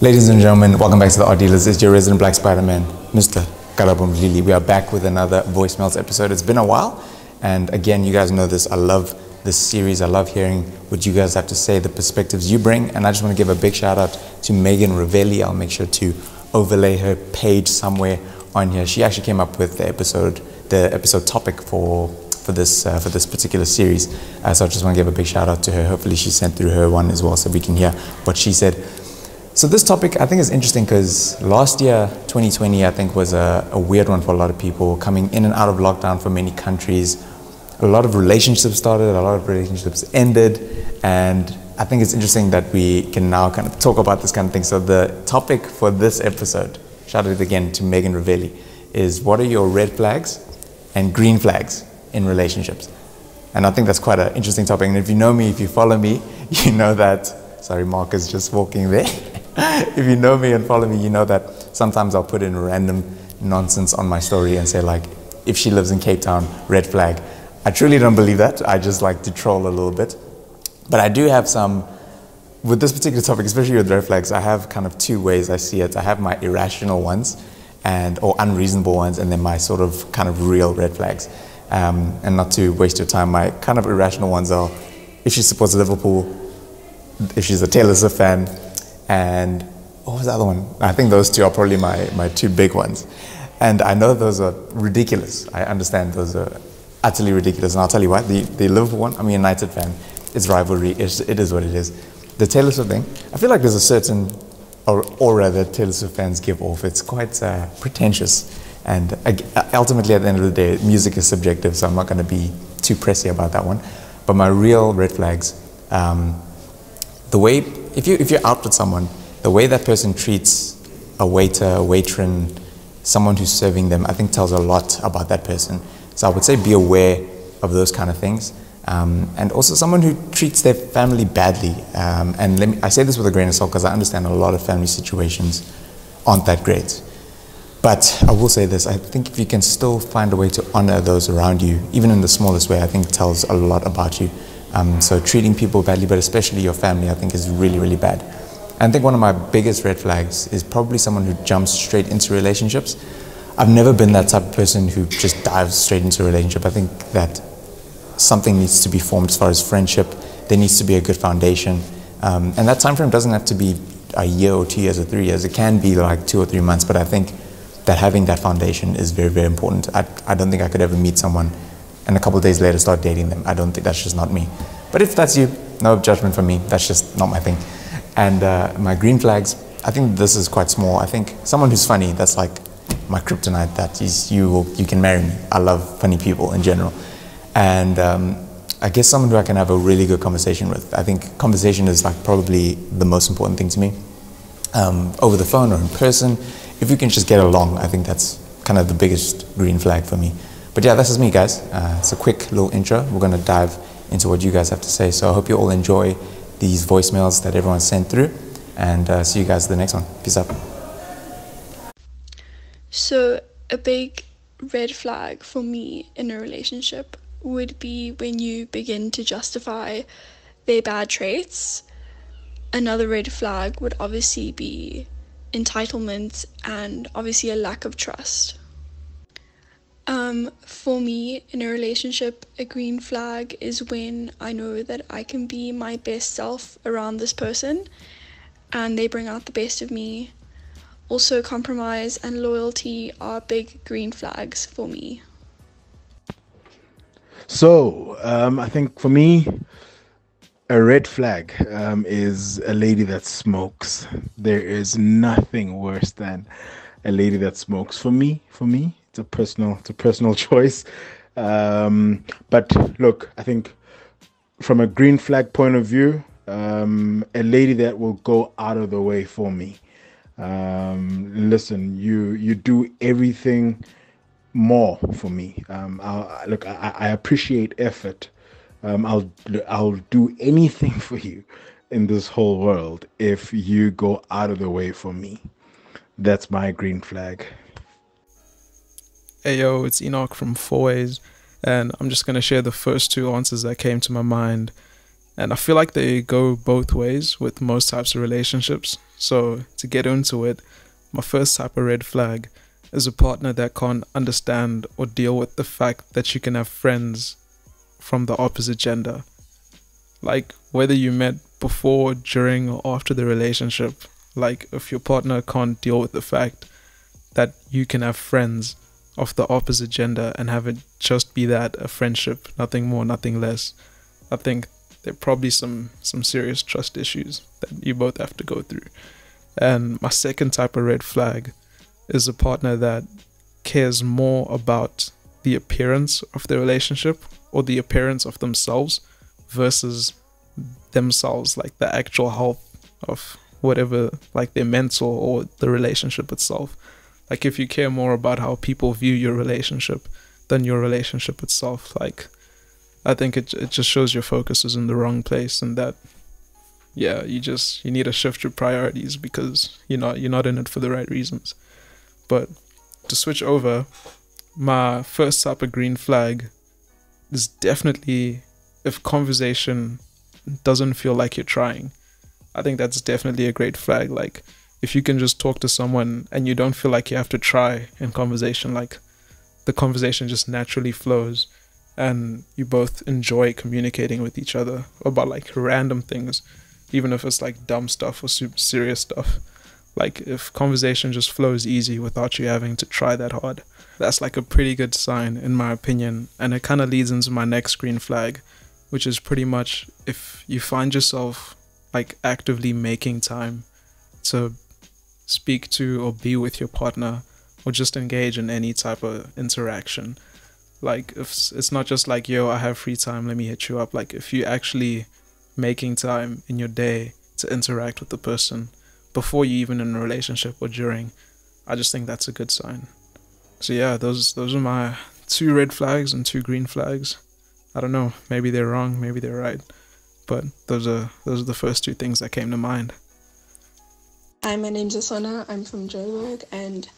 Ladies and gentlemen, welcome back to the Art Dealers. It's your resident Black Spider-Man, Mr. Karabo Mdluli. We are back with another voicemails episode. It's been a while, and again, you guys know this. I love this series. I love hearing what you guys have to say, the perspectives you bring, and I just want to give a big shout out to Megan Ravelli. I'll make sure to overlay her page somewhere on here. She actually came up with the episode, the episode topic for for this uh, for this particular series. Uh, so I just want to give a big shout out to her. Hopefully, she sent through her one as well, so we can hear what she said. So this topic I think is interesting because last year, 2020, I think was a, a, weird one for a lot of people coming in and out of lockdown for many countries. A lot of relationships started, a lot of relationships ended, and I think it's interesting that we can now kind of talk about this kind of thing. So the topic for this episode, shout out again to Megan Ravelli, is what are your red flags and green flags in relationships? And I think that's quite an interesting topic. And if you know me, if you follow me, you know that, sorry, Mark is just walking there. if you know me and follow me, you know that sometimes I'll put in random nonsense on my story and say like, if she lives in Cape Town, red flag. I truly don't believe that. I just like to troll a little bit. But I do have some, with this particular topic, especially with red flags, I have kind of two ways I see it. I have my irrational ones and, or unreasonable ones, and then my sort of kind of real red flags. Um, and not to waste your time, my kind of irrational ones are if she supports Liverpool, if she's a Taylor Swift fan, and what was the other one? I think those two are probably my, my two big ones. And I know those are ridiculous. I understand those are utterly ridiculous. And I'll tell you what, the, the Liverpool one, I'm a United fan. It's rivalry. It's, it is what it is. The Taylor Swift thing, I feel like there's a certain aura that Taylor Swift fans give off. It's quite uh, pretentious. And ultimately, at the end of the day, music is subjective, so I'm not going to be too pressy about that one. But my real red flags, um, the way if, you, if you're out with someone, the way that person treats a waiter, a matron, someone who's serving them, I think tells a lot about that person. So I would say be aware of those kind of things. Um, and also someone who treats their family badly. Um, and me, I say this with a grain of salt because I understand a lot of family situations aren't that great. But I will say this, I think if you can still find a way to honor those around you, even in the smallest way, I think tells a lot about you. Um, so treating people badly, but especially your family, I think is really, really bad. And I think one of my biggest red flags is probably someone who jumps straight into relationships. I've never been that type of person who just dives straight into a relationship. I think that something needs to be formed as far as friendship. There needs to be a good foundation. Um, and that time frame doesn't have to be a year or two years or three years. It can be like two or three months, but I think that having that foundation is very, very important. I, I don't think I could ever meet someone and a couple days later start dating them. I don't think that's just not me. But if that's you, no judgment from me. That's just not my thing. And uh, my green flags, I think this is quite small. I think someone who's funny, that's like my kryptonite. That is, you, you can marry me. I love funny people in general. And um, I guess someone who I can have a really good conversation with. I think conversation is like probably the most important thing to me. Um, over the phone or in person, if we can just get along, I think that's kind of the biggest green flag for me. But yeah, this is me, guys. Uh, it's a quick little intro. We're going to dive into what you guys have to say. So I hope you all enjoy these voicemails that everyone sent through. And uh, see you guys the next one. Peace out. So, a big red flag for me in a relationship would be when you begin to justify their bad traits. Another red flag would obviously be entitlement and obviously a lack of trust. Um, for me, in a relationship, a green flag is when I know that I can be my best self around this person and they bring out the best of me. Also, compromise and loyalty are big green flags for me. So, um, I think for me, a red flag um, is a lady that smokes. There is nothing worse than a lady that smokes. For me, for me, it's a personal it's a personal choice. Um, but look, I think from a green flag point of view, um, a lady that will go out of the way for me. Um, listen, you you do everything more for me. Um, I'll, look, I, I appreciate effort. Um, I'll I'll do anything for you in this whole world if you go out of the way for me. That's my green flag. Hey yo, it's Enoch from Fourways, and I'm just to share the first two answers that came to my mind. And I feel like they go both ways with most types of relationships. So, to get into it, my first type of red flag is a partner that can't understand or deal with the fact that you can have friends from the opposite gender. Like, whether you met before, during, or after the relationship, like, if your partner can't deal with the fact that you can have friends of the opposite gender and have it just be that a friendship, nothing more, nothing less. I think there are probably some some serious trust issues that you both have to go through. And my second type of red flag is a partner that cares more about the appearance of the relationship or the appearance of themselves versus themselves, like the actual health of whatever, like their mental or the relationship itself. Like if you care more about how people view your relationship than your relationship itself, like I think it it just shows your focus is in the wrong place and that yeah, you just you need to shift your priorities because you're not you're not in it for the right reasons. But to switch over, my first type green flag is definitely if conversation doesn't feel like you're trying. I think that's definitely a great flag. Like if you can just talk to someone and you don't feel like you have to try in conversation, like the conversation just naturally flows and you both enjoy communicating with each other about like random things, even if it's like dumb stuff or super serious stuff. Like if conversation just flows easy without you having to try that hard, that's like a pretty good sign in my opinion. And it kind of leads into my next green flag, which is pretty much if you find yourself like actively making time to speak to or be with your partner or just engage in any type of interaction. Like if it's not just like yo, I have free time, let me hit you up. Like if you actually making time in your day to interact with the person before you even in a relationship or during, I just think that's a good sign. So yeah, those those are my two red flags and two green flags. I don't know, maybe they're wrong, maybe they're right. But those are those are the first two things that came to mind. Hi, my name's Esona. I'm from Joburg, and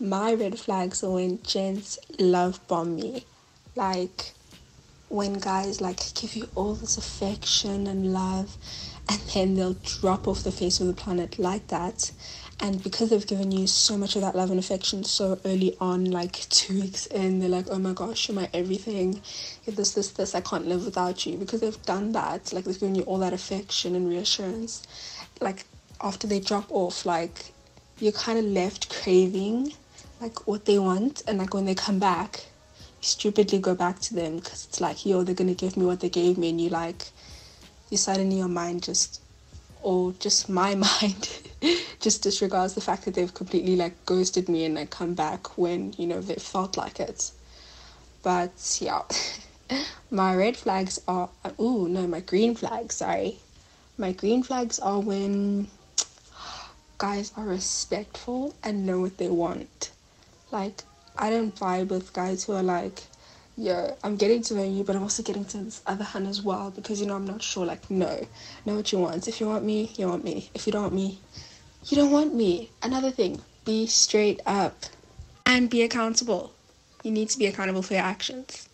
my red flags are when gents love bomb me. Like when guys like give you all this affection and love, and then they'll drop off the face of the planet like that. And because they've given you so much of that love and affection so early on, like two weeks in, they're like, oh my gosh, you're my everything. If this, this, this, I can't live without you. Because they've done that, like they've given you all that affection and reassurance. Like after they drop off, like you're kind of left craving like what they want, and like when they come back, you stupidly go back to them because it's like, yo, they're gonna give me what they gave me, and you like, you suddenly your mind just, or just my mind, just disregards the fact that they've completely like ghosted me and like come back when you know they felt like it. But yeah, my red flags are, oh no, my green flags. Sorry, my green flags are when guys are respectful and know what they want. Like, I don't vibe with guys who are like, yo, I'm getting to know you, but I'm also getting to this other hand as well because, you know, I'm not sure. Like, no, know what you want. If you want me, you want me. If you don't want me, you don't want me. Another thing, be straight up and be accountable. You need to be accountable for your actions.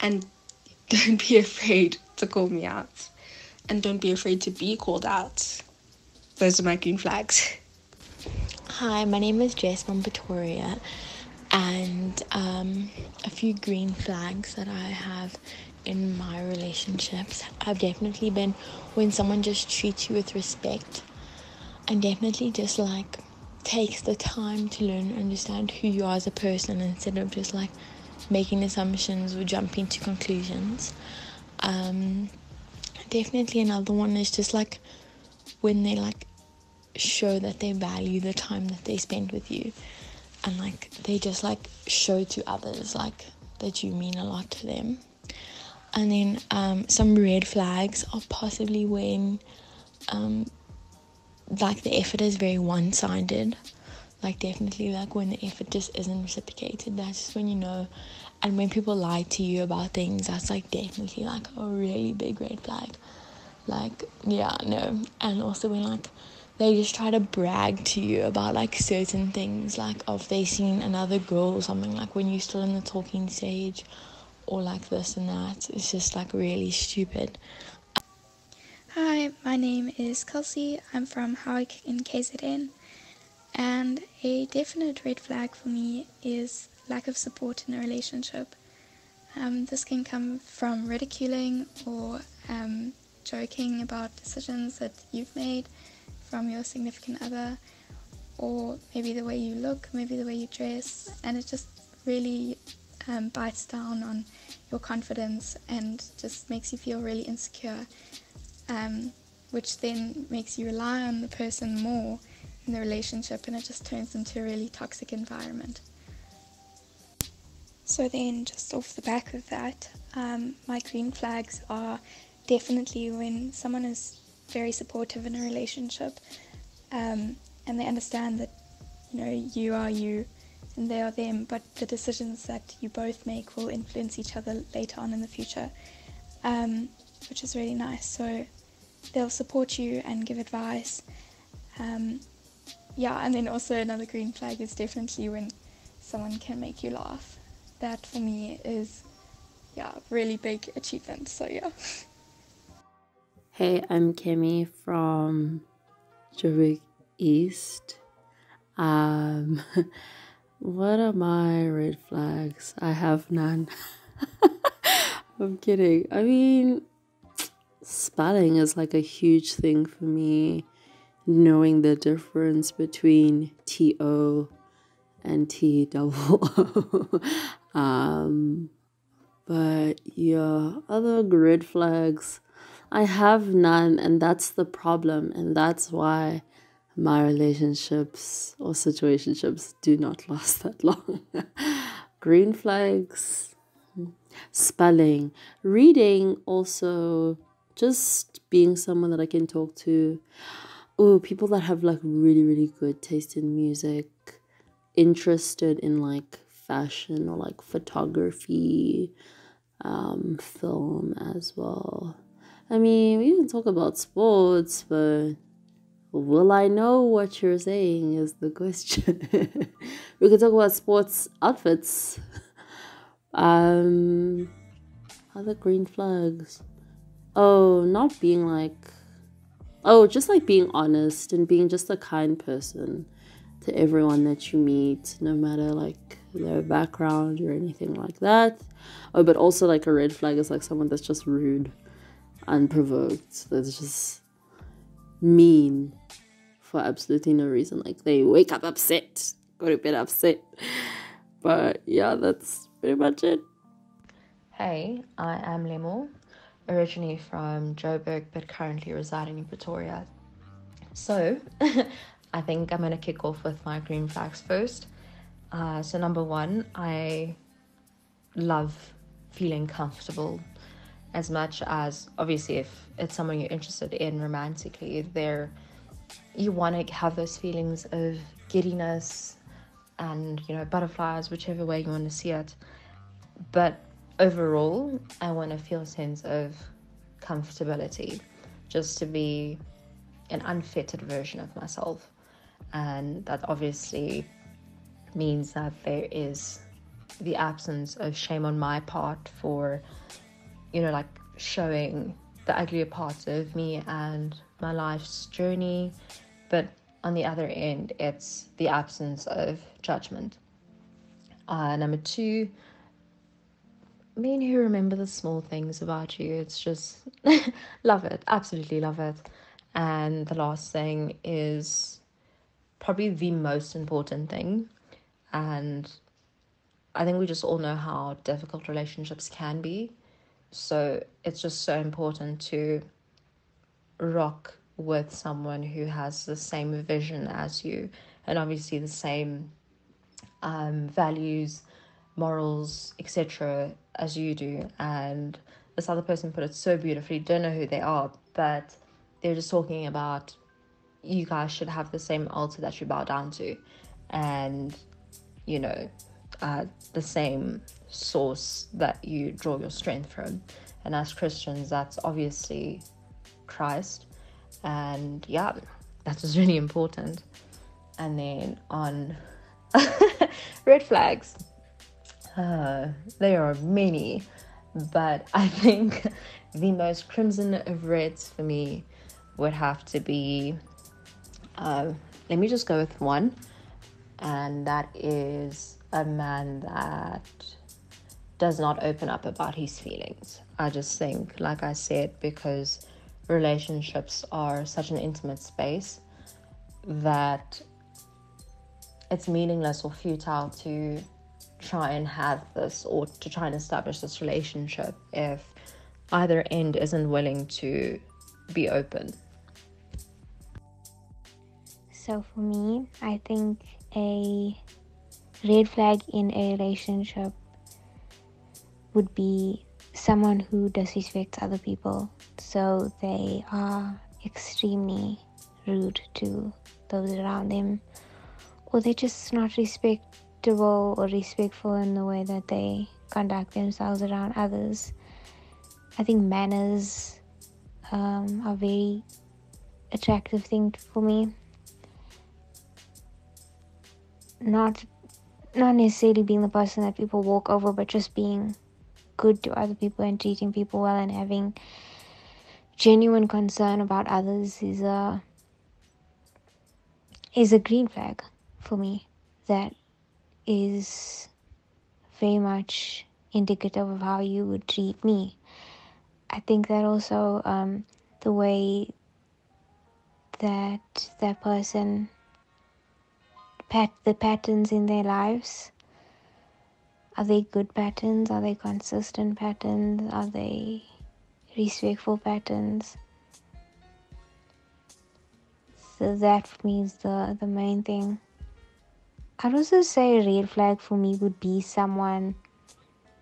And don't be afraid to call me out. And don't be afraid to be called out. Those are my green flags. Hi, my name is Jess from Pretoria, and um, a few green flags that I have in my relationships have definitely been when someone just treats you with respect and definitely just like takes the time to learn and understand who you are as a person instead of just like making assumptions or jumping to conclusions. Um, definitely another one is just like when they like show that they value the time that they spend with you and like they just like show to others like that you mean a lot to them. And then um, some red flags are possibly when um, like the effort is very one-sided. Like definitely like when the effort just isn't reciprocated that's just when you know. And when people lie to you about things that's like definitely like a really big red flag. Like yeah no. And also when like they just try to brag to you about like certain things, like if they seen another girl or something, like when you're still in the talking stage, or like this and that. It's just like really stupid. Hi, my name is Kelsey. I'm from Howick in KZN. And a definite red flag for me is lack of support in a relationship. Um, this can come from ridiculing or um, joking about decisions that you've made from your significant other, or maybe the way you look, maybe the way you dress, and it just really um, bites down on your confidence and just makes you feel really insecure, um, which then makes you rely on the person more in the relationship, and it just turns into a really toxic environment. So then, just off the back of that, um, my green flags are definitely when someone is very supportive in a relationship, um, and they understand that you know you are you and they are them, but the decisions that you both make will influence each other later on in the future, um, which is really nice. So they'll support you and give advice. Um, yeah, and then also another green flag is definitely when someone can make you laugh that for me is yeah really big achievement so yeah hey i'm Kemi from Joburg East. Um what are my red flags? I have none. I'm kidding. I mean spelling is like a huge thing for me knowing the difference between to and T double O. um, but yeah, other grid flags, I have none, and that's the problem, and that's why my relationships or situationships do not last that long. Green flags, spelling, reading, also just being someone that I can talk to. Oh, people that have like really, really good taste in music interested in like fashion or like photography, um, film as well. I mean, we can talk about sports, but will I know what you're saying is the question. we can talk about sports outfits. Um, other green flags. Oh, not being like, oh, just like being honest and being just a kind person to everyone that you meet, no matter like their background or anything like that. Oh, but also like a red flag is like someone that's just rude, unprovoked, that's just mean for absolutely no reason. Like they wake up upset, go to bed upset. But yeah, that's pretty much it. Hey, I am Lemo, originally from Joburg but currently residing in Pretoria. So, I think I'm going to kick off with my green flags first. Uh, so, number one, I love feeling comfortable as much as obviously if it's someone you're interested in romantically there you want to have those feelings of giddiness and you know butterflies whichever way you want to see it. But overall i want to feel a sense of comfortability just to be an unfettered version of myself. And that obviously means that there is the absence of shame on my part for you know like showing the uglier parts of me and my life's journey but on the other end it's the absence of judgment uh, number two men who remember the small things about you it's just love it absolutely love it and the last thing is probably the most important thing. And I think we just all know how difficult relationships can be. So it's just so important to rock with someone who has the same vision as you and obviously the same um, values, morals, etc. as you do. And this other person put it so beautifully, don't know who they are, but they're just talking about you guys should have the same altar that you bow down to and you know uh, the same source that you draw your strength from and as christians that's obviously christ and yeah that was really important. And then on red flags, uh, there are many, but I think the most crimson of reds for me would have to be. Uh, let me just go with one, and that is a man that does not open up about his feelings. I just think, like I said, because relationships are such an intimate space that it's meaningless or futile to try and have this or to try and establish this relationship if either end isn't willing to be open. So for me, I think a red flag in a relationship would be someone who disrespects other people. So they are extremely rude to those around them, or they're just not respectable or respectful in the way that they conduct themselves around others. I think manners um, are very attractive thing for me. Not not necessarily being the person that people walk over, but just being good to other people and treating people well and having genuine concern about others is a is a green flag for me that is very much indicative of how you would treat me. I think that also um, the way that that person pat the patterns in their lives are they good patterns? Are they consistent patterns? Are they respectful patterns? So that for me is the the main thing. I'd also say a red flag for me would be someone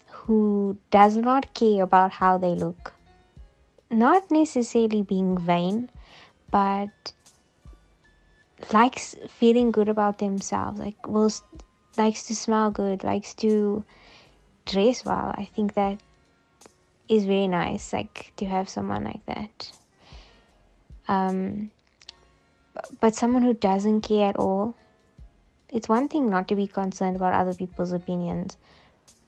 who does not care about how they look. Not necessarily being vain but likes feeling good about themselves. Like will likes to smell good likes to dress well. I think that is very nice like to have someone like that. Um but someone who doesn't care at all it's one thing not to be concerned about other people's opinions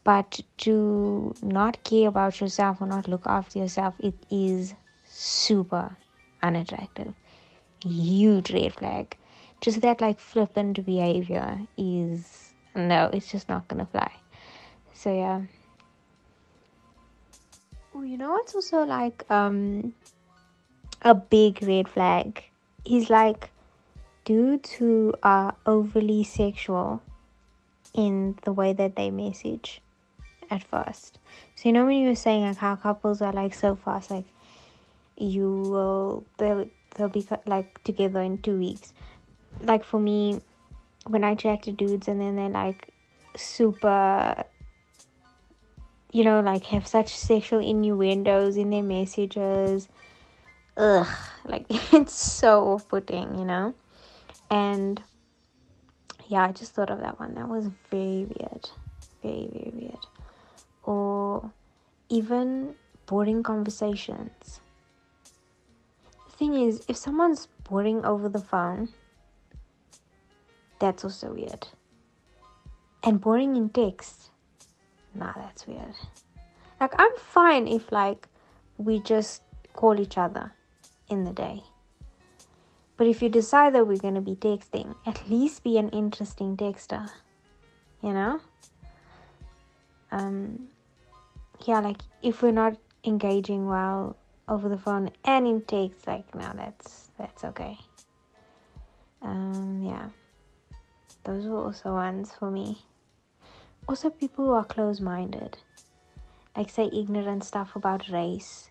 but to not care about yourself or not look after yourself it is super unattractive. Huge red flag. Just that like flippant behavior is no, it's just not gonna fly. So yeah. Oh, you know what's also like um a big red flag? Is like dudes who are overly sexual in the way that they message at first. So you know when you were saying like how couples are like so fast, like you will they'll they'll be like together in two weeks. Like for me, when I chat to dudes and then they're like super, you know, like have such sexual innuendos in their messages. Ugh, like it's so off putting, you know? And yeah, I just thought of that one. That was very weird. Very, very weird. Or even boring conversations the thing is, if someone's boring over the phone, that's also weird. And boring in text, nah, that's weird. Like, I'm fine if, like, we just call each other in the day. But if you decide that we're going to be texting, at least be an interesting texter. You know? Um, yeah, like, if we're not engaging well over the phone and in takes like now that's that's okay um yeah those were also ones for me. Also people who are close-minded. Like say ignorant stuff about race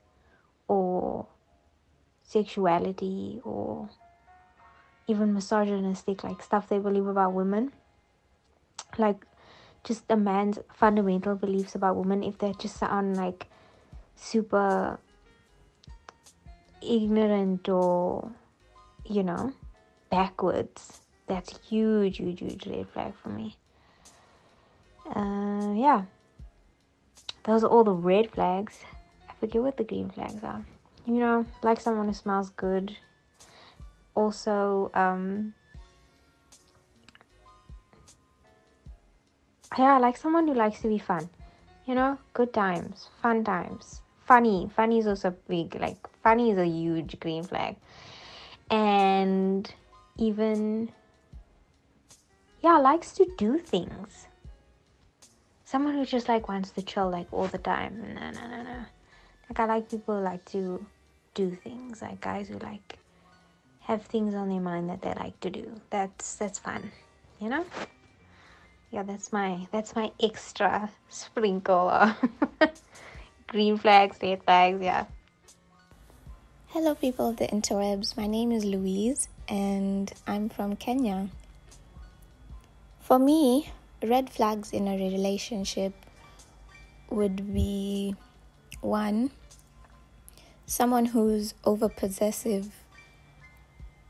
or sexuality or even misogynistic like stuff they believe about women. Like just a man's fundamental beliefs about women if they just sound like super ignorant or you know backwards that's huge huge huge red flag for me. Uh, yeah. Those are all the red flags. I forget what the green flags are. You know like someone who smells good. Also um yeah like someone who likes to be fun. You know good times fun times. Funny funny is also big like funny is a huge green flag. And even yeah likes to do things. Someone who just like wants to chill like all the time. No no no no like i like people who like to do things like guys who like have things on their mind that they like to do. That's that's fun you know? Yeah that's my that's my extra sprinkle green flags red flags yeah. Hello, people of the interwebs. My name is Louise and I'm from Kenya. For me, red flags in a relationship would be one, someone who's over possessive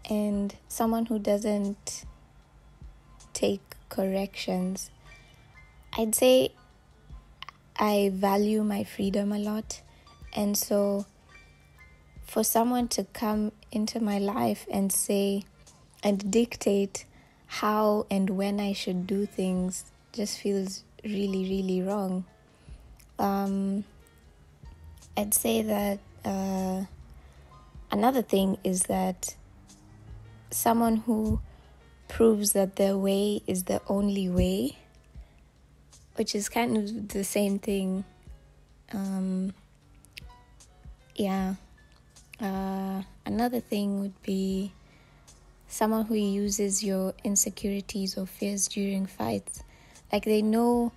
and someone who doesn't take corrections. I'd say I value my freedom a lot, and so for someone to come into my life and say and dictate how and when I should do things just feels really, really wrong. Um, I'd say that uh, another thing is that someone who proves that their way is the only way, which is kind of the same thing. Um, yeah. Uh, another thing would be someone who uses your insecurities or fears during fights. Like they know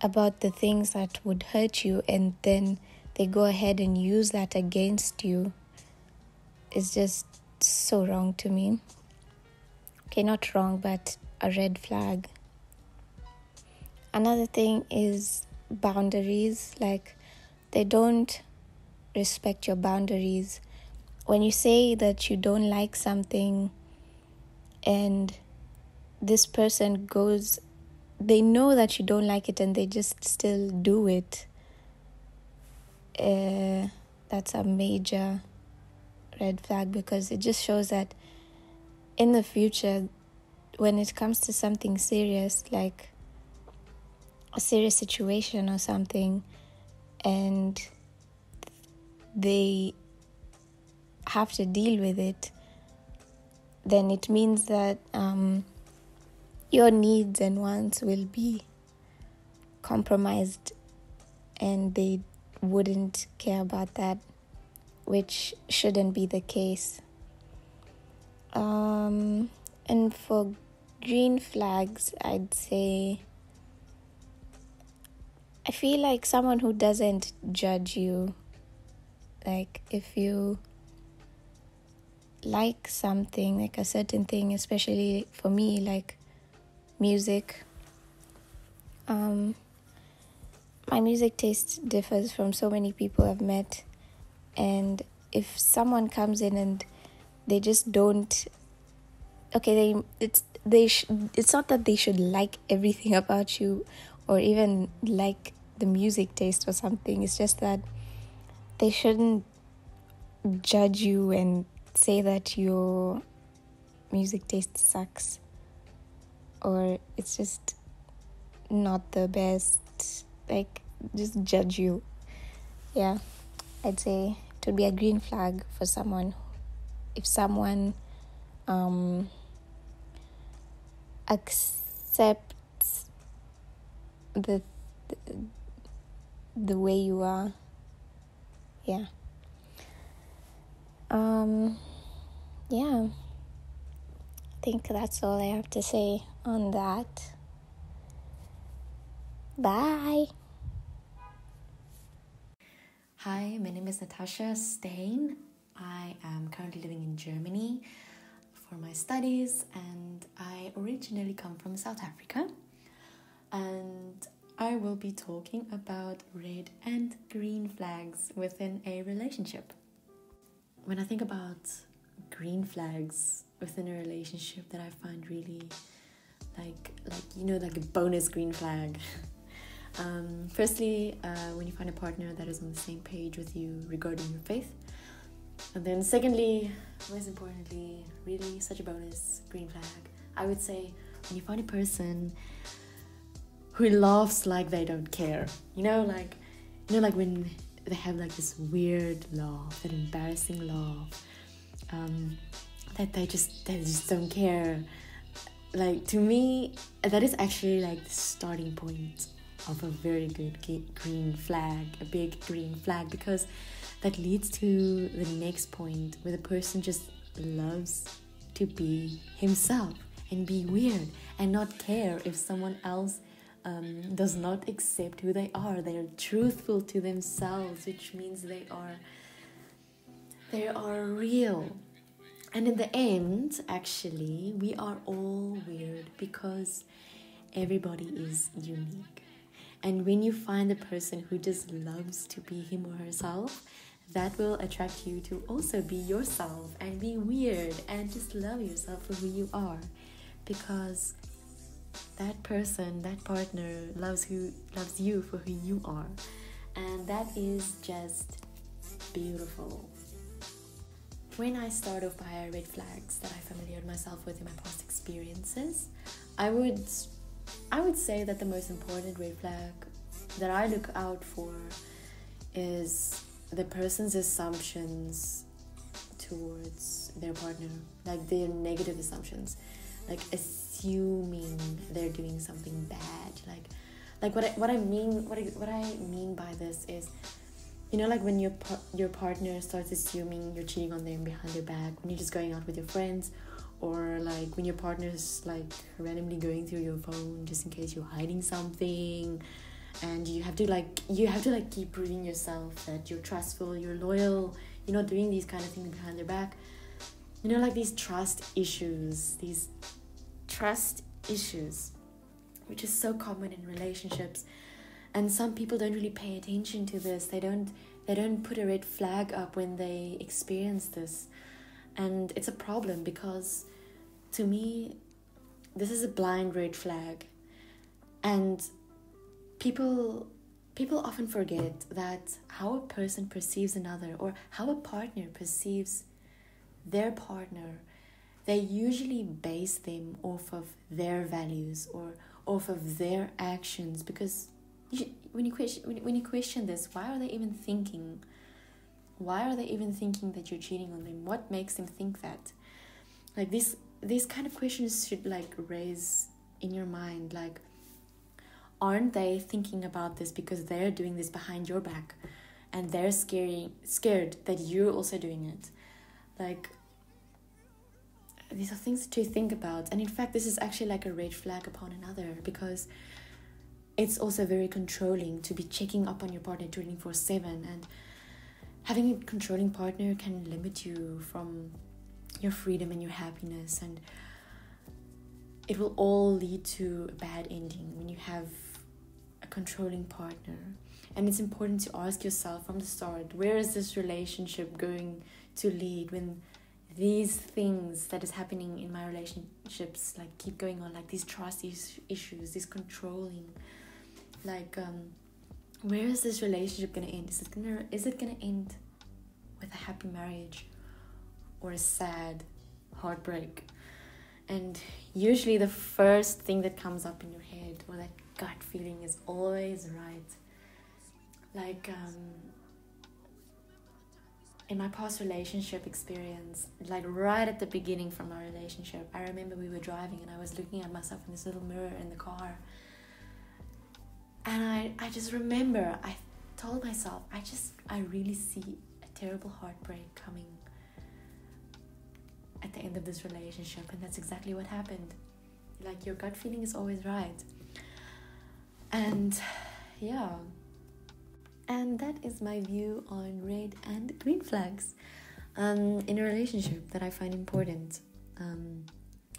about the things that would hurt you and then they go ahead and use that against you. It's just so wrong to me. Okay, not wrong, but a red flag. Another thing is boundaries. Like they don't respect your boundaries. When you say that you don't like something and this person goes, they know that you don't like it and they just still do it, uh, that's a major red flag because it just shows that in the future, when it comes to something serious, like a serious situation or something, and they have to deal with it, then it means that um, your needs and wants will be compromised and they wouldn't care about that, which shouldn't be the case. Um, and for green flags, I'd say I feel like someone who doesn't judge you like if you like something like a certain thing especially for me like music. Um my music taste differs from so many people I've met. And if someone comes in and they just don't okay they it's they sh- it's not that they should like everything about you or even like the music taste or something. It's just that they shouldn't judge you and say that your music taste sucks or it's just not the best like just judge you. Yeah i'd say it would be a green flag for someone. If someone um accepts the the way you are yeah um yeah i think that's all i have to say on that bye Hi, my name is Natacha Steyn. I am currently living in Germany for my studies, and I originally come from South Africa. And I will be talking about red and green flags within a relationship. When I think about green flags within a relationship that I find really like like you know like a bonus green flag. Um, firstly, uh, when you find a partner that is on the same page with you regarding your faith, And then, secondly, most importantly, really such a bonus green flag. I would say when you find a person who laughs like they don't care, you know, like you know, like when they have like this weird laugh, that embarrassing laugh, um, that they just they just don't care. Like to me, that is actually like the starting point of a very good green flag, a big green flag, because that leads to the next point where the person just loves to be himself and be weird and not care if someone else um, does not accept who they are. They are truthful to themselves, which means they are they are real. And in the end, actually, we are all weird because everybody is unique. And when you find a person who just loves to be him or herself, that will attract you to also be yourself and be weird and just love yourself for who you are because that person that partner loves who loves you for who you are. And that is just beautiful. When i start off by red flags that i familiarized myself with in my past experiences. I would i would say that the most important red flag that i look out for is the person's assumptions towards their partner, like their negative assumptions, like assuming they're doing something bad, like like what I, what I mean what I, what I mean by this is you know like when your your partner starts assuming you're cheating on them behind their back when you're just going out with your friends or like when your partner's like randomly going through your phone just in case you're hiding something and you have to like you have to like keep proving yourself that you're trustful you're loyal you're not doing these kind of things behind their back. You know like these trust issues these trust issues which is so common in relationships. And some people don't really pay attention to this. They don't they don't put a red flag up when they experience this. And it's a problem because to me this is a blind red flag. And people people often forget that how a person perceives another or how a partner perceives their partner they usually base them off of their values or off of their actions because you, when you question when, when you question this why are they even thinking why are they even thinking that you're cheating on them? What makes them think that? Like this these kind of questions should like raise in your mind like aren't they thinking about this because they're doing this behind your back and they're scaring scared that you're also doing it? Like these are things to think about and in fact this is actually like a red flag upon another because it's also very controlling to be checking up on your partner 24 7 and having a controlling partner can limit you from your freedom and your happiness and it will all lead to a bad ending when you have a controlling partner. And it's important to ask yourself from the start where is this relationship going to lead when these things that is happening in my relationships like keep going on like these trust issues this controlling like um where is this relationship gonna end is it gonna is it gonna end with a happy marriage or a sad heartbreak and usually the first thing that comes up in your head or that gut feeling is always right. Like um, in my past relationship experience, like right at the beginning from our relationship, I remember we were driving and I was looking at myself in this little mirror in the car. And I, I just remember I told myself, I just, I really see a terrible heartbreak coming at the end of this relationship. And that's exactly what happened. Like your gut feeling is always right. And yeah. And that is my view on red and green flags um, in a relationship that I find important. Um,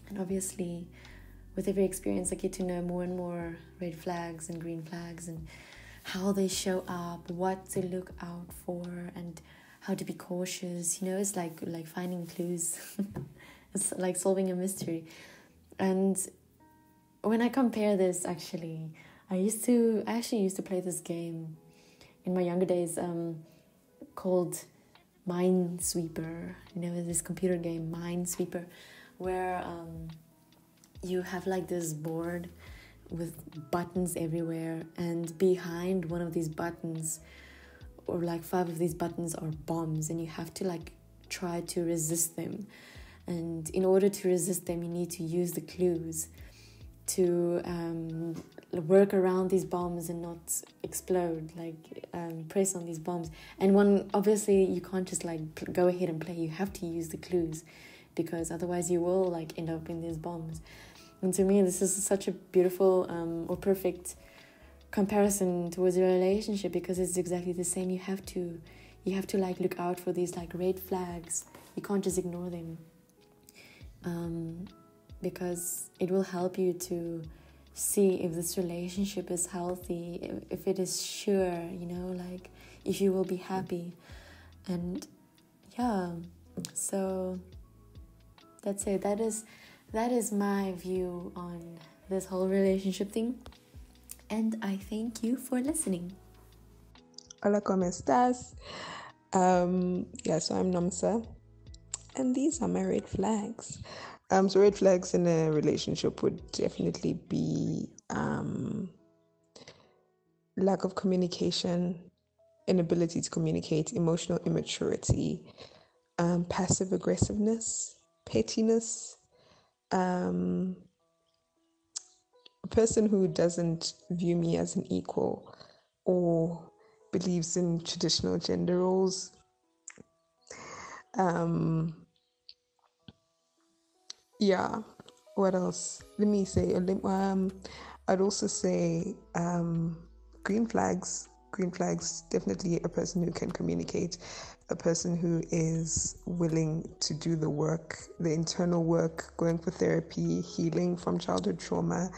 and obviously, with every experience, I get to know more and more red flags and green flags and how they show up, what to look out for, and how to be cautious. You know, it's like like finding clues. it's like solving a mystery. And when I compare this, actually, I used to I actually used to play this game in my younger days um, called Minesweeper. You know, this computer game Minesweeper, where um, you have like this board with buttons everywhere, and behind one of these buttons, or like five of these buttons, are bombs, and you have to like try to resist them. And in order to resist them, you need to use the clues to um, work around these bombs and not explode like um, press on these bombs. And one obviously you can't just like go ahead and play. You have to use the clues because otherwise you will like end up in these bombs. And to me this is such a beautiful um, or perfect comparison towards a relationship because it's exactly the same. You have to you have to like look out for these like red flags. You can't just ignore them. Um, because it will help you to see if this relationship is healthy, if it is sure, you know, like if you will be happy. And yeah, so that's it. That is that is my view on this whole relationship thing. And I thank you for listening. Hola, ¿cómo estás? Um, yeah, so I'm Nomsa, and these are my red flags. Um, so red flags in a relationship would definitely be um, lack of communication, inability to communicate, emotional immaturity, um, passive aggressiveness, pettiness, um, a person who doesn't view me as an equal or believes in traditional gender roles. Um, yeah. What else? Let me say um i'd also say um green flags. Green flags definitely a person who can communicate a person who is willing to do the work the internal work going for therapy healing from childhood trauma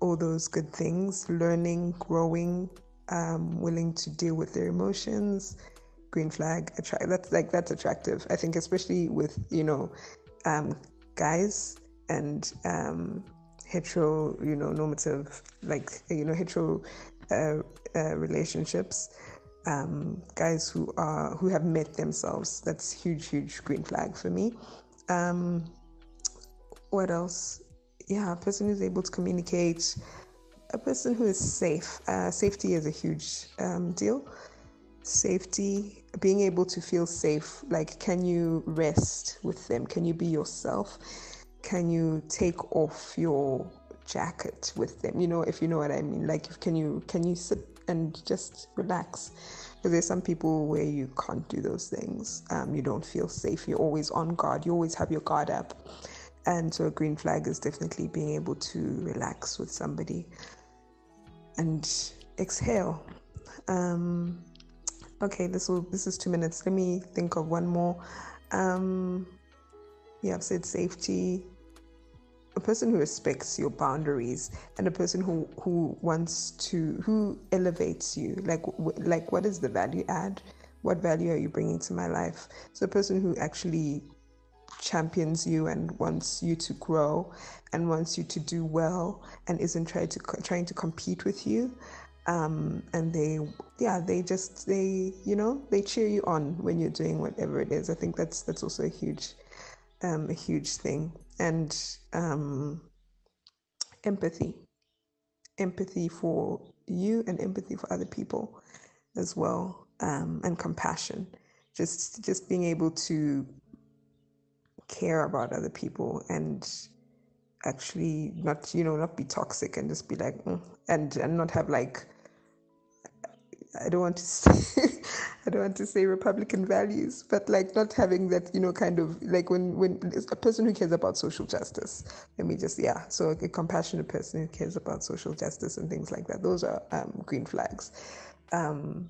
all those good things learning growing um, willing to deal with their emotions. Green flag attract that's like that's attractive. I think especially with you know um, guys and um, hetero, you know, normative, like, you know, hetero uh, uh, relationships, um, guys who are, who have met themselves. That's huge, huge green flag for me. Um, what else? Yeah, a person who's able to communicate, a person who is safe. Uh, safety is a huge um, deal safety, being able to feel safe. Like, can you rest with them? Can you be yourself? Can you take off your jacket with them? You know, if you know what I mean. Like, can you can you sit and just relax? Because there's some people where you can't do those things. Um, you don't feel safe. You're always on guard. You always have your guard up. And so, a green flag is definitely being able to relax with somebody and exhale. Um, okay this will this is two minutes. Let me think of one more. Um yeah i've said safety. A person who respects your boundaries and a person who who wants to who elevates you. Like like what is the value add? What value are you bringing to my life? So a person who actually champions you and wants you to grow and wants you to do well and isn't trying to trying to compete with you um, and they yeah they just they you know they cheer you on when you're doing whatever it is. I think that's that's also a huge um, a huge thing. And um, empathy empathy for you and empathy for other people as well um, and compassion. Just just being able to care about other people and actually not you know not be toxic and just be like mm, and and not have like I don't want to say I don't want to say Republican values, but like not having that, you know, kind of like when when a person who cares about social justice. Let me just yeah. So a compassionate person who cares about social justice and things like that. Those are um, green flags. Um,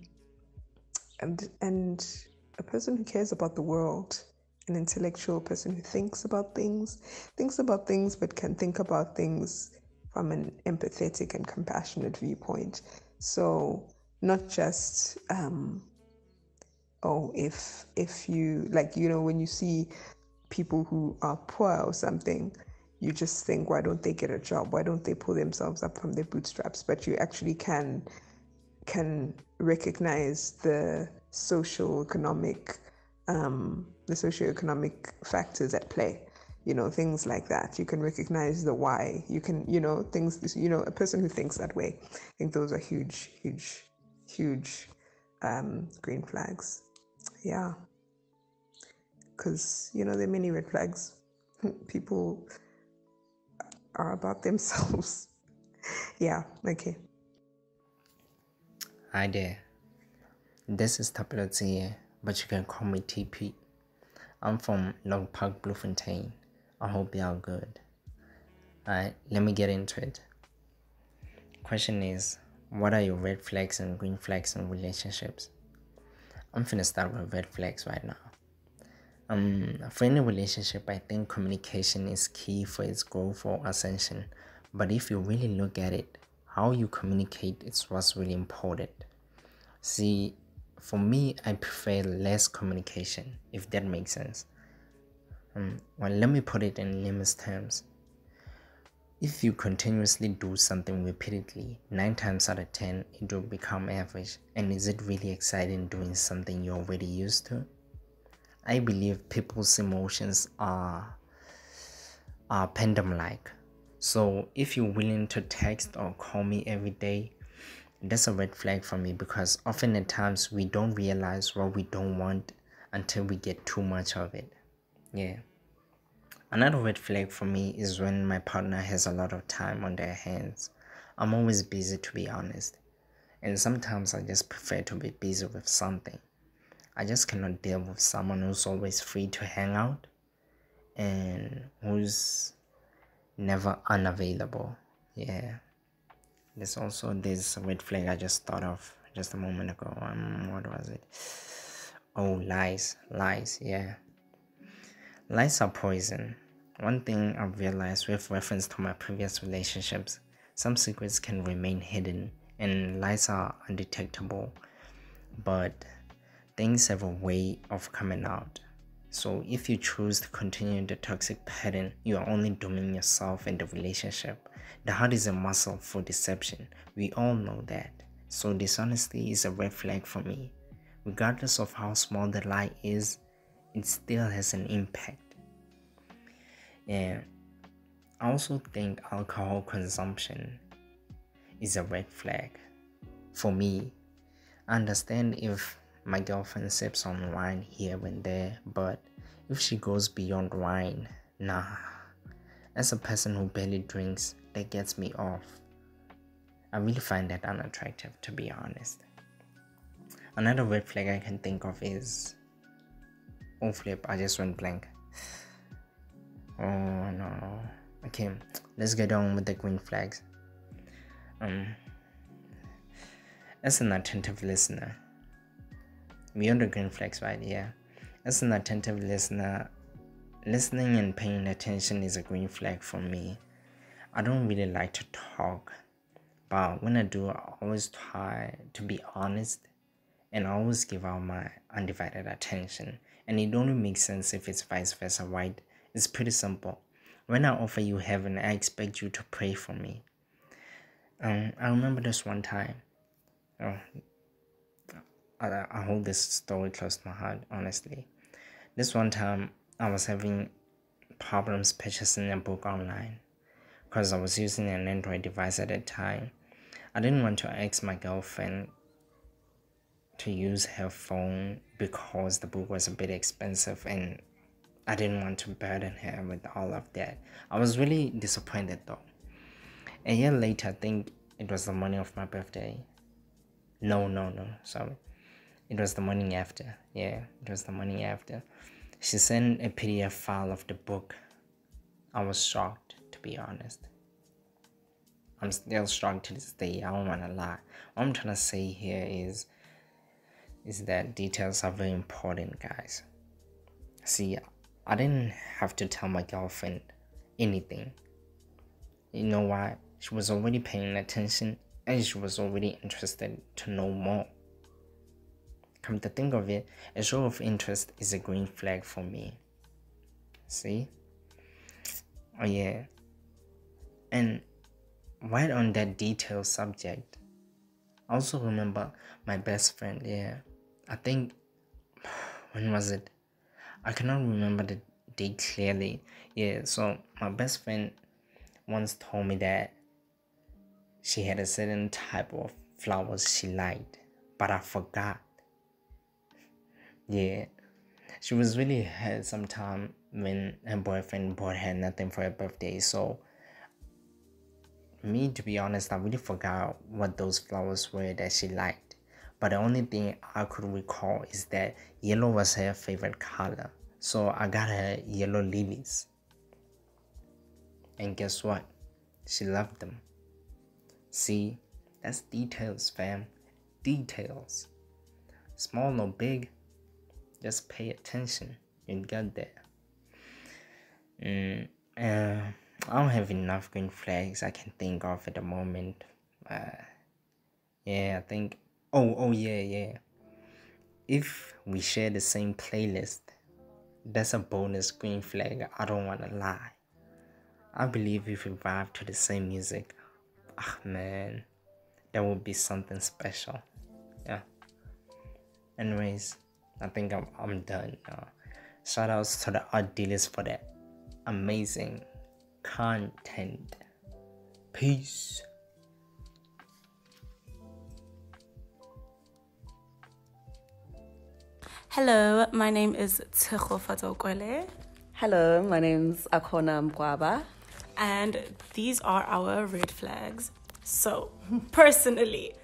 and and a person who cares about the world, an intellectual person who thinks about things, thinks about things, but can think about things from an empathetic and compassionate viewpoint. So not just um, oh if if you like you know when you see people who are poor or something you just think why don't they get a job? Why don't they pull themselves up from their bootstraps? But you actually can can recognize the social economic um, the socioeconomic factors at play. You know things like that. You can recognize the why. You can you know things you know a person who thinks that way i think those are huge huge huge um, green flags yeah because you know there are many red flags people are about themselves yeah okay hi there this is Thapelo Tsie, but you can call me TP. I'm from Long Park, Bloemfontein. I hope you are good. Alright, let me get into it. Question is, what are your red flags and green flags in relationships? I'm finna start with red flags right now. Um, for any relationship, I think communication is key for its growth or ascension. But if you really look at it, how you communicate is what's really important. See, for me, I prefer less communication, if that makes sense. Um, well, let me put it in layman's terms. If you continuously do something repeatedly, 9 times out of 10, it will become average. And is it really exciting doing something you're already used to? I believe people's emotions are, are pendulum like. So if you're willing to text or call me every day, that's a red flag for me because often at times we don't realize what we don't want until we get too much of it. Yeah. Another red flag for me is when my partner has a lot of time on their hands. I'm always busy to be honest. And sometimes I just prefer to be busy with something. I just cannot deal with someone who's always free to hang out and who's never unavailable. Yeah. There's also this red flag I just thought of just a moment ago. Um, what was it? Oh, lies, lies. Yeah, lies are poison. One thing I've realized with reference to my previous relationships, some secrets can remain hidden and lies are undetectable, but things have a way of coming out. So if you choose to continue the toxic pattern, you are only dooming yourself and the relationship. The heart is a muscle for deception. We all know that. So dishonesty is a red flag for me. Regardless of how small the lie is, it still has an impact. And I also think alcohol consumption is a red flag. For me, I understand if my girlfriend sips on wine here and there, but if she goes beyond wine, nah. As a person who barely drinks, that gets me off. I really find that unattractive, to be honest. Another red flag I can think of is. Oh, flip, I just went blank. Oh, no. Okay, let's get on with the green flags. Um, as an attentive listener, beyond the green flags right yeah as an attentive listener listening and paying attention is a green flag for me i don't really like to talk but when i do i always try to be honest and always give out my undivided attention and it only makes sense if it's vice versa right it's pretty simple when i offer you heaven i expect you to pray for me um, i remember this one time oh, I, I hold this story close to my heart, honestly. This one time, I was having problems purchasing a book online because I was using an Android device at that time. I didn't want to ask my girlfriend to use her phone because the book was a bit expensive and I didn't want to burden her with all of that. I was really disappointed though. A year later, I think it was the morning of my birthday. No, no, no, sorry. It was the morning after. Yeah, it was the morning after. She sent a PDF file of the book. I was shocked, to be honest. I'm still shocked to this day. I don't wanna lie. What I'm trying to say here is is that details are very important, guys. See, I didn't have to tell my girlfriend anything. You know why? She was already paying attention and she was already interested to know more. Come to think of it, a show of interest is a green flag for me. See? Oh, yeah. And right on that detailed subject, I also remember my best friend, yeah. I think, when was it? I cannot remember the date clearly. Yeah, so my best friend once told me that she had a certain type of flowers she liked, but I forgot. Yeah, she was really hurt sometime when her boyfriend bought her nothing for her birthday. So, me to be honest, I really forgot what those flowers were that she liked. But the only thing I could recall is that yellow was her favorite color. So I got her yellow lilies. And guess what? She loved them. See, that's details, fam. Details. Small or big, just pay attention. You got there. Mm, uh, I don't have enough green flags I can think of at the moment. Uh, yeah, I think. Oh, oh, yeah, yeah. If we share the same playlist, that's a bonus green flag. I don't want to lie. I believe if we vibe to the same music, ah man, that would be something special. Yeah. Anyways, I think I'm, I'm done now. Shout outs to the art dealers for that amazing content. Peace. Hello, my name is Tshego Fatokwele. Hello, my name's Akhona Mgwaba. And these are our red flags. So, personally,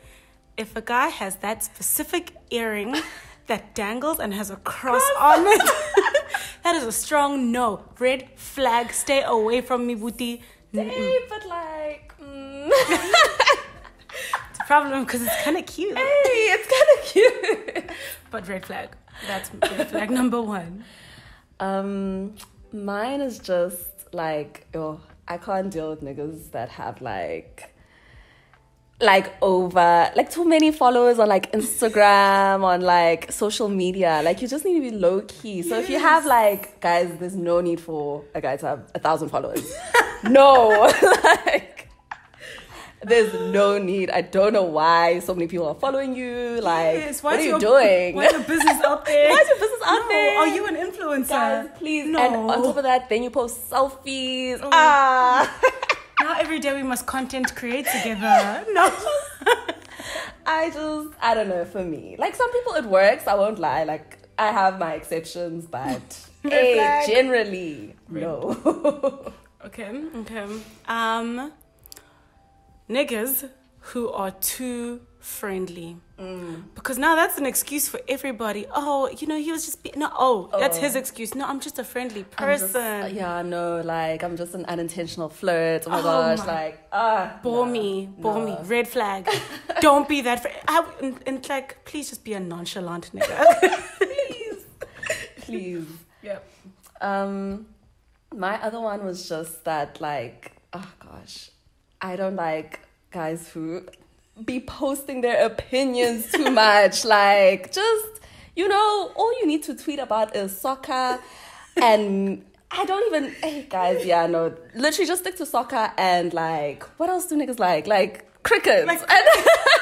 if a guy has that specific earring that dangles and has a cross on it, that is a strong no. Red flag. Stay away from me, Booty. Hey, but like, mm. it's a problem because it's kind of cute. hey, it's kind of cute. But red flag. That's flag number one. Um, mine is just like, oh, I can't deal with niggas that have like like over like too many followers on like Instagram on like social media. Like you just need to be low key. So if you have like guys, there's no need for a guy to have a thousand followers. no, like there's no need. I don't know why so many people are following you. Like Yes, what are you your, doing? Why is your business out there? Why is your business out No, there? Are you an influencer? Guys, please. No. And on top of that, then you post selfies. Ah. now every day we must content create together. No. I just, I don't know, for me. Like some people it works, I won't lie. Like I have my exceptions, but hey, generally, no. Okay, okay. Um, niggas who are too friendly. Because now that's an excuse for everybody. Oh, you know, he was just being, no, oh, that's Oh. his excuse. No, I'm just a friendly just- person. yeah, no, like I'm just an unintentional flirt. Oh my Oh gosh, my- like ah, Bore no, me, bore no. me. Red flag. Don't be that. Fr- I, and, and like, please just be a nonchalant nigga. please. Yep. Um, my other one was just that, like, oh gosh, I don't like guys who be posting their opinions too much. like, just you know, all you need to tweet about is soccer, and I don't even. Hey guys, yeah, no, literally just stick to soccer and like, what else do niggas like? Like cricket.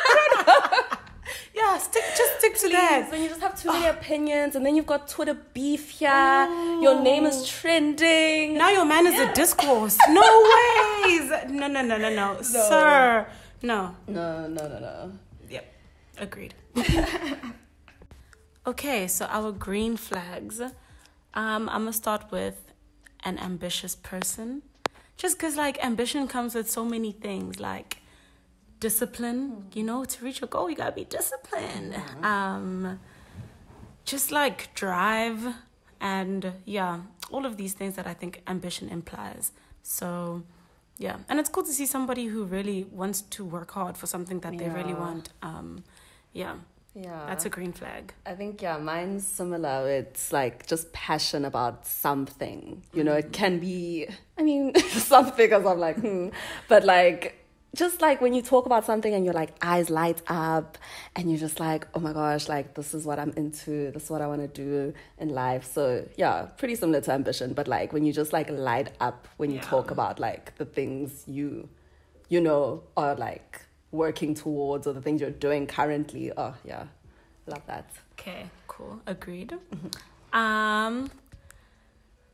yeah, stick just stick to that. Then you just have too many opinions, and then you've got Twitter beef here. Your name is trending. Now your man is a discourse. No ways. No, no, no, no, no, sir. No. No, no, no, no. Yep. Agreed. okay, so our green flags. Um, I'm gonna start with an ambitious person. Just because, like, ambition comes with so many things, like discipline. You know, to reach your goal, you gotta be disciplined. Um, just like drive and yeah, all of these things that I think ambition implies. So, yeah, and it's cool to see somebody who really wants to work hard for something that they really want. Um, yeah, Yeah. that's a green flag. I think yeah, mine's similar. It's like just passion about something. You know, it can be. I mean, something because I'm like, hmm. but like. Just like when you talk about something and your like eyes light up and you're just like, oh my gosh, like this is what I'm into, this is what I want to do in life. So yeah, pretty similar to ambition, but like when you just like light up when you talk about like the things you, you know, are like working towards or the things you're doing currently. Oh yeah, love that. Okay, cool. Agreed. Um,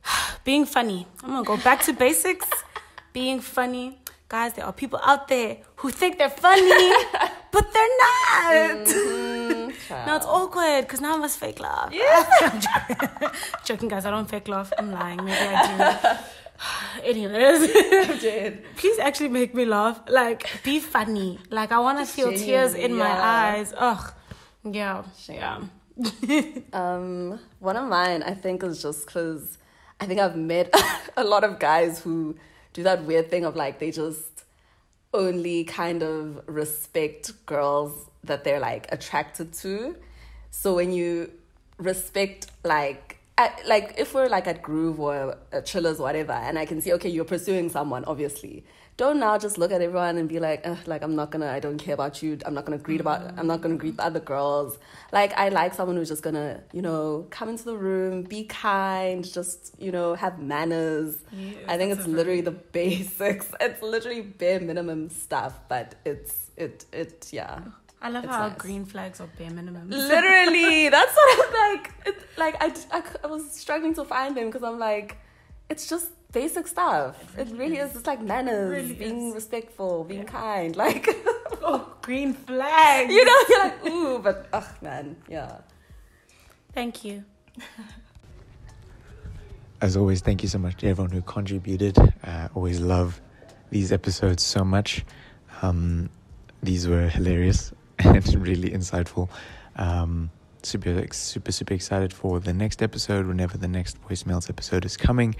being funny. I'm gonna go back to basics. being funny. Guys, there are people out there who think they're funny, but they're not. Mm-hmm. now it's awkward because now I must fake laugh. Yeah. I'm joking. joking, guys. I don't fake laugh. I'm lying. Maybe I do. Anyways, please actually make me laugh. Like, be funny. Like, I want to feel tears in my eyes. Ugh. Yeah. Yeah. um, one of mine, I think, is just because I think I've met a lot of guys who do that weird thing of like they just only kind of respect girls that they're like attracted to. So when you respect like at, like if we're like at Groove or Chillers or whatever, and I can see okay you're pursuing someone obviously. Don't now just look at everyone and be like, like I'm not gonna, I don't care about you. I'm not gonna greet about, I'm not gonna greet the other girls. Like I like someone who's just gonna, you know, come into the room, be kind, just you know, have manners. I think it's literally the basics. It's literally bare minimum stuff, but it's it it yeah. I love It's how nice. green flags are bare minimum. Literally, that's what I'm like. It, like I, I, I was struggling to find them because I'm like, it's just basic stuff. It really is. It's like manners, really being respectful, being kind. Like, oh, green flag. You know, you're like, ooh, but ugh, man, yeah. Thank you. As always, thank you so much to everyone who contributed. Uh, always love these episodes so much. Um, these were hilarious and really insightful. Um, super, super, super excited for the next episode whenever the next voicemails episode is coming.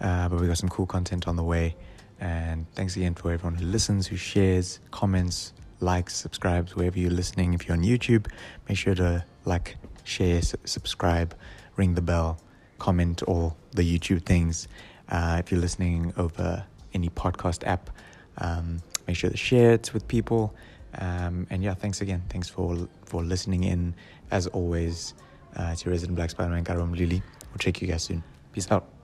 Uh, but we got some cool content on the way. And thanks again for everyone who listens, who shares, comments, likes, subscribes, wherever you're listening. If you're on YouTube, make sure to like, share, su- subscribe, ring the bell, comment all the YouTube things. Uh, if you're listening over any podcast app, um, make sure to share it with people. Um, and yeah, thanks again. Thanks for for listening in. As always, uh, it's your resident Black Spider-Man, Karabo Mdluli. We'll check you guys soon. Peace out.